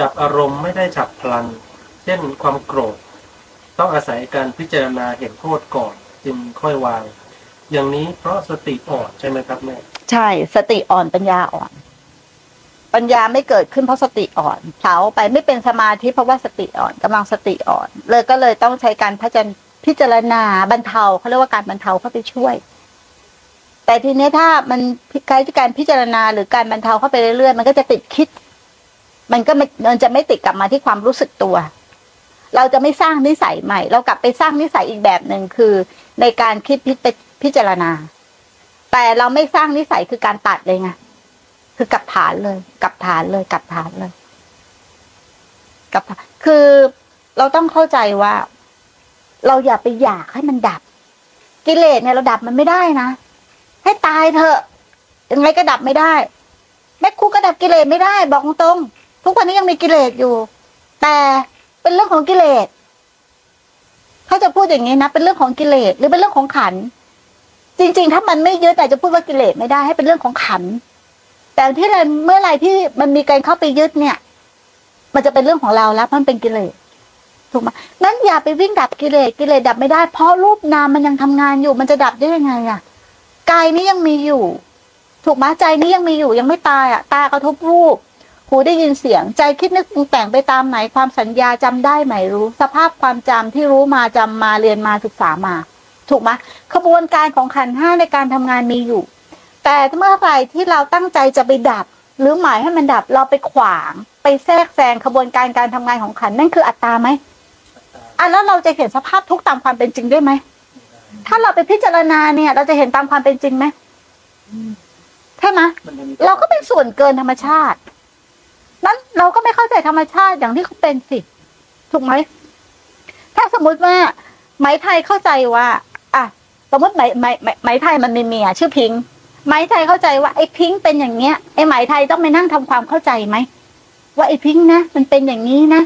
จับอารมณ์ไม่ได้ฉับพลัน เช่นความโกรธ ต้องอาศัยการพิจารณาเห็นโทษก่อน จึงค่อยวาง อย่างนี้เพราะสติอ่อนใช่ไหมครับแม่ใช่สติอ่อนปัญญาอ่อน ปัญญาไม่เกิดขึ้นเพราะสติอ่อนเผาไปไม่เป็นสมาธิเพราะว่าสติอ่อนกำลังสติอ่อน เลยก็เลยต้องใช้การพิจารพิจารณาบรรเทาเขาเรียกว่าการบรรเทาเข้าไปช่วย แต่ทีนี้ถ้ามันใช้การพิจารณาหรือการบรรเทาเข้าไปเรื่อยๆมันก็จะติดคิด มันก็มันจะไม่ติดกลับมาที่ความรู้สึกตัว เราจะไม่สร้างนิสัยใหม่ เรากลับไปสร้างนิสัยอีกแบบหนึ่งคือ ในการคิดพิจพิจารณา แต่เราไม่สร้างนิสัยคือการตัดเลยไงคือกลับฐานเลยกลับฐานเลยกลับฐานเลยกลับฐานคือเราต้องเข้าใจว่า เราอย่าไปอยากให้มันดับ กิเลสเนี่ยเราดับมันไม่ได้นะให้ตายเถอะยังไงก็ดับไม่ได้แม่ครูก็ดับกิเลสไม่ได้ บอกตรงๆ ทุกวันนี้ยังมีกิเลสอยู่ แต่เป็นเรื่องของกิเลสเขาจะพูดอย่างนี้นะ เป็นเรื่องของกิเลสหรือเป็นเรื่องของขัน จริง ๆ ถ้ามันไม่เยึดแต่จะพูดว่ากิเลสไม่ได้ให้เป็นเรื่องของขัน แต่ที่ไรเมื่อไรที่มันมีการเข้าไปยึดเนี่ย มันจะเป็นเรื่องของเราแล้วมันเป็นกิเลสถูกไหมนั้นอย่าไปวิ่งดับกิเลสกิเลสดับไม่ได้ เพราะรูปนามมันยังทำงานอยู่ มันจะดับได้ยังไงอะกายนี้ยังมีอยู่ ถูกไหมใจนี้ยังมีอยู่ยังไม่ตายอะ ตากระทบรูป หูได้ยินเสียง ใจคิดนึกปรุงแต่งไปตามไหนความสัญญาจำได้ไหมรู้ สภาพความจำที่รู้มาจำมาเรียนมาศึกษามา ถูกไหมขบวนการของขันห้าในการทำงานมีอยู่ แต่เมื่อไหร่ที่เราตั้งใจจะไปดับ หรือหมายให้มันดับเราไปขวาง ไปแทรกแซงขบวนการการทำงานของขันนั่นคืออัตตาไหมอะแล้วเราจะเห็นสภาพทุกข์ตามความเป็นจริงด้วยไหมถ้าเราไปพิจารณาเนี่ย เราจะเห็นตามความเป็นจริงไหมใช่ไหมเราก็เป็นส่วนเกินธรรมชาติ นั้นเราก็ไม่เข้าใจธรรมชาติอย่างที่เขาเป็นสิ ถูกไหม ถ้าสมมุติว่าไหมไทยเข้าใจว่า อะ สมมติไหมไหมไหมไหมไทยมันมีเมียชื่อพิงค์ไหมไทยเข้าใจว่าไอ้พิงค์เป็นอย่างเงี้ย ไอ้ไหมไทยต้องไปนั่งทำความเข้าใจไหม ว่าไอ้พิงค์นะมันเป็นอย่างนี้นะ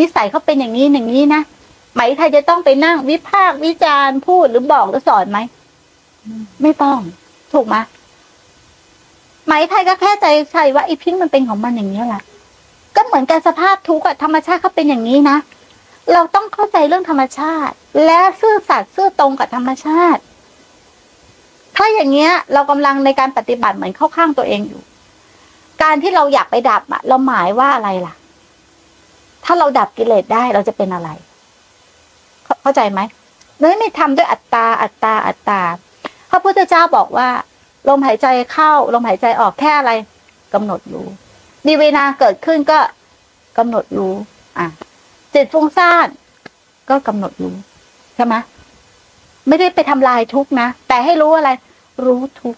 นิสัยเขาเป็นอย่างนี้อย่างนี้นะ ไหมไทยจะต้องไปนั่งวิพากษ์วิจารณ์พูดหรือบอกหรือสอนไหม ไม่ต้อง ถูกไหม ไหมไทยก็แค่ใจใช่ว่าไอ้พิงมันเป็นของมันอย่างนี้แหละก็เหมือนกันสภาพทุกข์ธรรมชาติเขาเป็นอย่างนี้นะเราต้องเข้าใจเรื่องธรรมชาติ และซื่อสัตย์ซื่อตรงกับธรรมชาติ ถ้าอย่างเงี้ย เรากำลังในการปฏิบัติเหมือนเข้าข้างตัวเองอยู่ การที่เราอยากไปดับอะเราหมายว่าอะไรล่ะ ถ้าเราดับกิเลสได้เราจะเป็นอะไร เข้าใจไหมเนื้อไม่ทำด้วยอัตตาอัตตาอัตตาพระพุทธเจ้าบอกว่า ลมหายใจเข้า ลมหายใจออกแค่อะไรกำหนดรู้มีเวลาเกิดขึ้นก็กำหนดรู้อะจิตฟุ้งซ่านก็กำหนดรู้ใช่ไหมไม่ได้ไปทำลายทุกนะ แต่ให้รู้อะไร รู้ทุก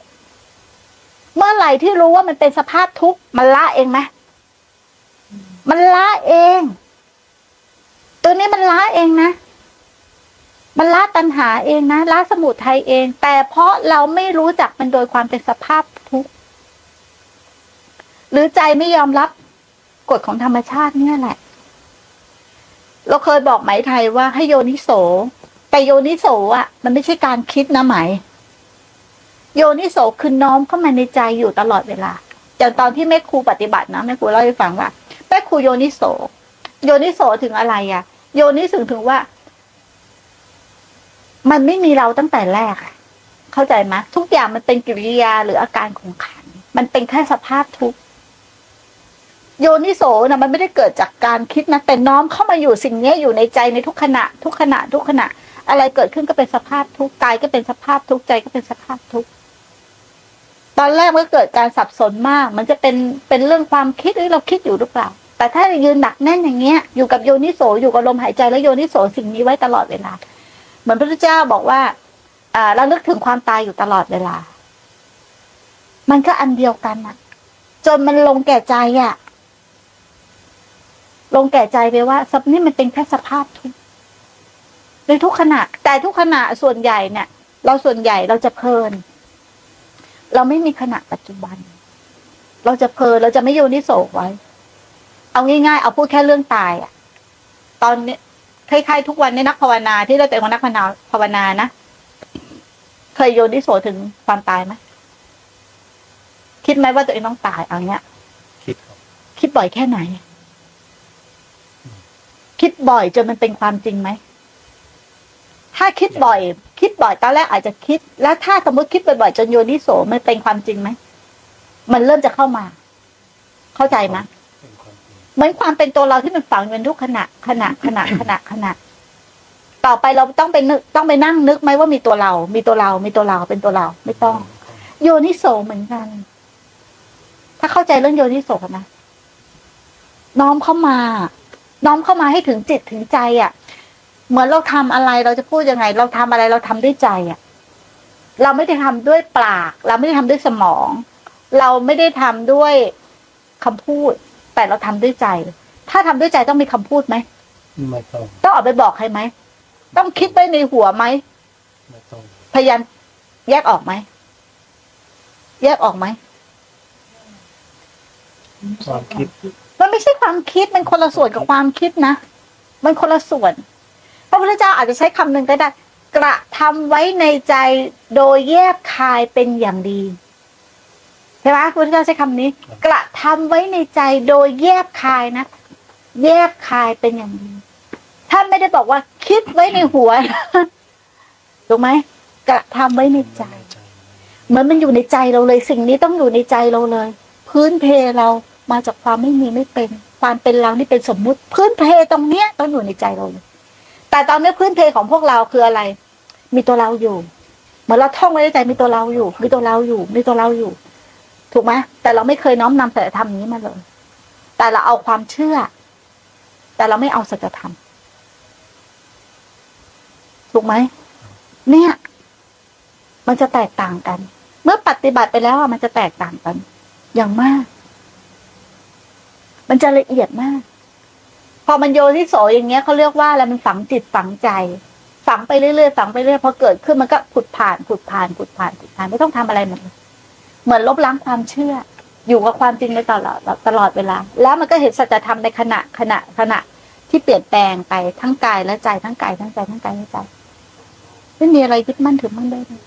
เมื่อไหร่ที่รู้ว่ามันเป็นสภาพทุกมันละเองไหมมันละเอง ตัวนี้มันละเองนะ มันละตัณหาเองนะละสมุทัยเอง แต่เพราะเราไม่รู้จักมันโดยความเป็นสภาพทุกข์หรือใจไม่ยอมรับกฎของธรรมชาติเนี่ยแหละ เราเคยบอกไหมไทยว่าให้โยนิโส แต่โยนิโสอะ มันไม่ใช่การคิดนะไหม โยนิโสคือน้อมเข้ามาในใจอยู่ตลอดเวลาอย่างตอนที่แม่ครูปฏิบัตินะแม่ครูเล่าให้ฟังว่าแม่ครูโยนิโส โยนิโสถึงอะไรอะ โยนิสึงถึงว่า มันไม่มีเราตั้งแต่แรกอะเข้าใจไหมทุกอย่างมันเป็นกิริยาหรืออาการของขัน มันเป็นแค่สภาพทุกข์โยนิโสนะมันไม่ได้เกิดจากการคิดนะแต่น้อมเข้ามาอยู่สิ่งนี้อยู่ในใจในทุกขณะ ทุกขณะ ทุกขณะ อะไรเกิดขึ้นก็เป็นสภาพทุกข์กายก็เป็นสภาพทุกข์ใจก็เป็นสภาพทุกข์ตอนแรกมันเกิดการสับสนมาก มันจะเป็นเป็นเรื่องความคิดหรือเราคิดอยู่หรือเปล่า แต่ถ้ายืนหนักแน่นอย่างเงี้ย อยู่กับโยนิโสอยู่กับลมหายใจแล้วโยนิโสสิ่งนี้ไว้ตลอดเวลา เหมือนพระพุทธเจ้าบอกว่าเราลึกถึงความตายอยู่ตลอดเวลา มันก็อันเดียวกันอะจนมันลงแก่ใจอะลงแก่ใจไปว่าสับนี่มันเป็นแค่สภาพทุกในทุกขณะ แต่ทุกขณะส่วนใหญ่เนี่ย เราส่วนใหญ่เราจะเพลิน เราไม่มีขณะปัจจุบัน เราจะเพลินเราจะไม่โยนิโสไว้ เอาง่ายๆ เอาพูดแค่เรื่องตายอะตอนนี้ คล้ายๆทุกวันในนักภาวนาที่เราเป็นนักภาวนาภาวนานะเคยโยนิโสถึงความตายไหมคิดไหมว่าตัวเองต้องตายเอาเงี้ย คิดครับคิดบ่อยแค่ไหน คิดบ่อยจนมันเป็นความจริงไหมถ้าคิดบ่อย คิดบ่อยตอนแรกอาจจะคิด แล้วถ้าสมมติคิดบ่อยๆจนโยนิโสมันเป็นความจริงไหมมันเริ่มจะเข้ามา เข้าใจไหม เหมือนความเป็นตัวเราที่มันฝังอยู่ในทุกขณะขณะขณะขณะขณะ ต่อไปเราต้องไปนึกต้องไปนั่งนึกไหมว่ามีตัวเรา มีตัวเรา มีตัวเราเป็นตัวเรา ไม่ต้อง โยนิโสเหมือนกัน ถ้าเข้าใจเรื่องโยนิโสนะน้อมเข้ามา น้อมเข้ามาให้ถึงจิตถึงใจอะ่ะ เหมือนเราทำอะไรเราจะพูดยังไง เราทำอะไรเราทำด้วยใจอะ่ะ เราไม่ได้ทำด้วยปาก เราไม่ได้ทำด้วยสมอง เราไม่ได้ทำด้วยคำพูด แต่เราทำด้วยใจ ถ้าทำด้วยใจต้องมีคำพูดไหมไม่ต้องต้องออกไปบอกใครไหมต้องคิดไว้ในหัวไหมไม่ต้องพยายามแยกออกไหมแยกออกไหมความคิด มันไม่ใช่ความคิดมันคนละส่วนกับความคิดนะมันคนละส่วน พระพุทธเจ้าอาจจะใช้คำหนึ่งก็ได้ กระทำไว้ในใจโดยแยบคายเป็นอย่างดี ใช่ไหมพระพุทธเจ้าใช้คำนี้ กระทำไว้ในใจโดยแยบคายนะ แยบคายเป็นอย่างดีท่านไม่ได้บอกว่า คิดไว้ในหัวนะถูกไหมกระทำไว้ในใจเหมือนมันอยู่ในใจเราเลย สิ่งนี้ต้องอยู่ในใจเราเลย พื้นเพเรามาจากความไม่มีไม่เป็น ความเป็นเรานี่เป็นสมมุติ พื้นเพตรงเนี้ยต้องอยู่ในใจเราเลยแต่ตอนนี้พื้นเพของพวกเราคืออะไร มีตัวเราอยู่ เหมือนเราท่องไว้ในใจมีตัวเราอยู่ มีตัวเราอยู่ มีตัวเราอยู่ ถูกไหมแต่เราไม่เคยน้อมนำสัจธรรมนี้มาเลย แต่เราเอาความเชื่อ แต่เราไม่เอาสัจธรรมถูกไหมเนี่ย มันจะแตกต่างกัน เมื่อปฏิบัติไปแล้วอะมันจะแตกต่างกัน อย่างมาก มันจะละเอียดมาก พอมันโยที่โสอย่างเงี้ยเขาเรียกว่าอะไรมันฝังจิตฝังใจ ฝังไปเรื่อยๆฝังไปเรื่อยพอเกิดขึ้นมันก็ผุดผ่านผุดผ่านผุดผ่านผุดผ่านไม่ต้องทำอะไรมันเลย เหมือนลบล้างความเชื่อ อยู่กับความจริงไปตลอดตลอดเวลา แล้วมันก็เห็นสัจธรรมในขณะขณะขณะที่เปลี่ยนแปลงไปทั้งกายและใจทั้งกายทั้งใจทั้งกายทั้งใจไม่มีอะไรยึดมั่นถือมั่นได้เลย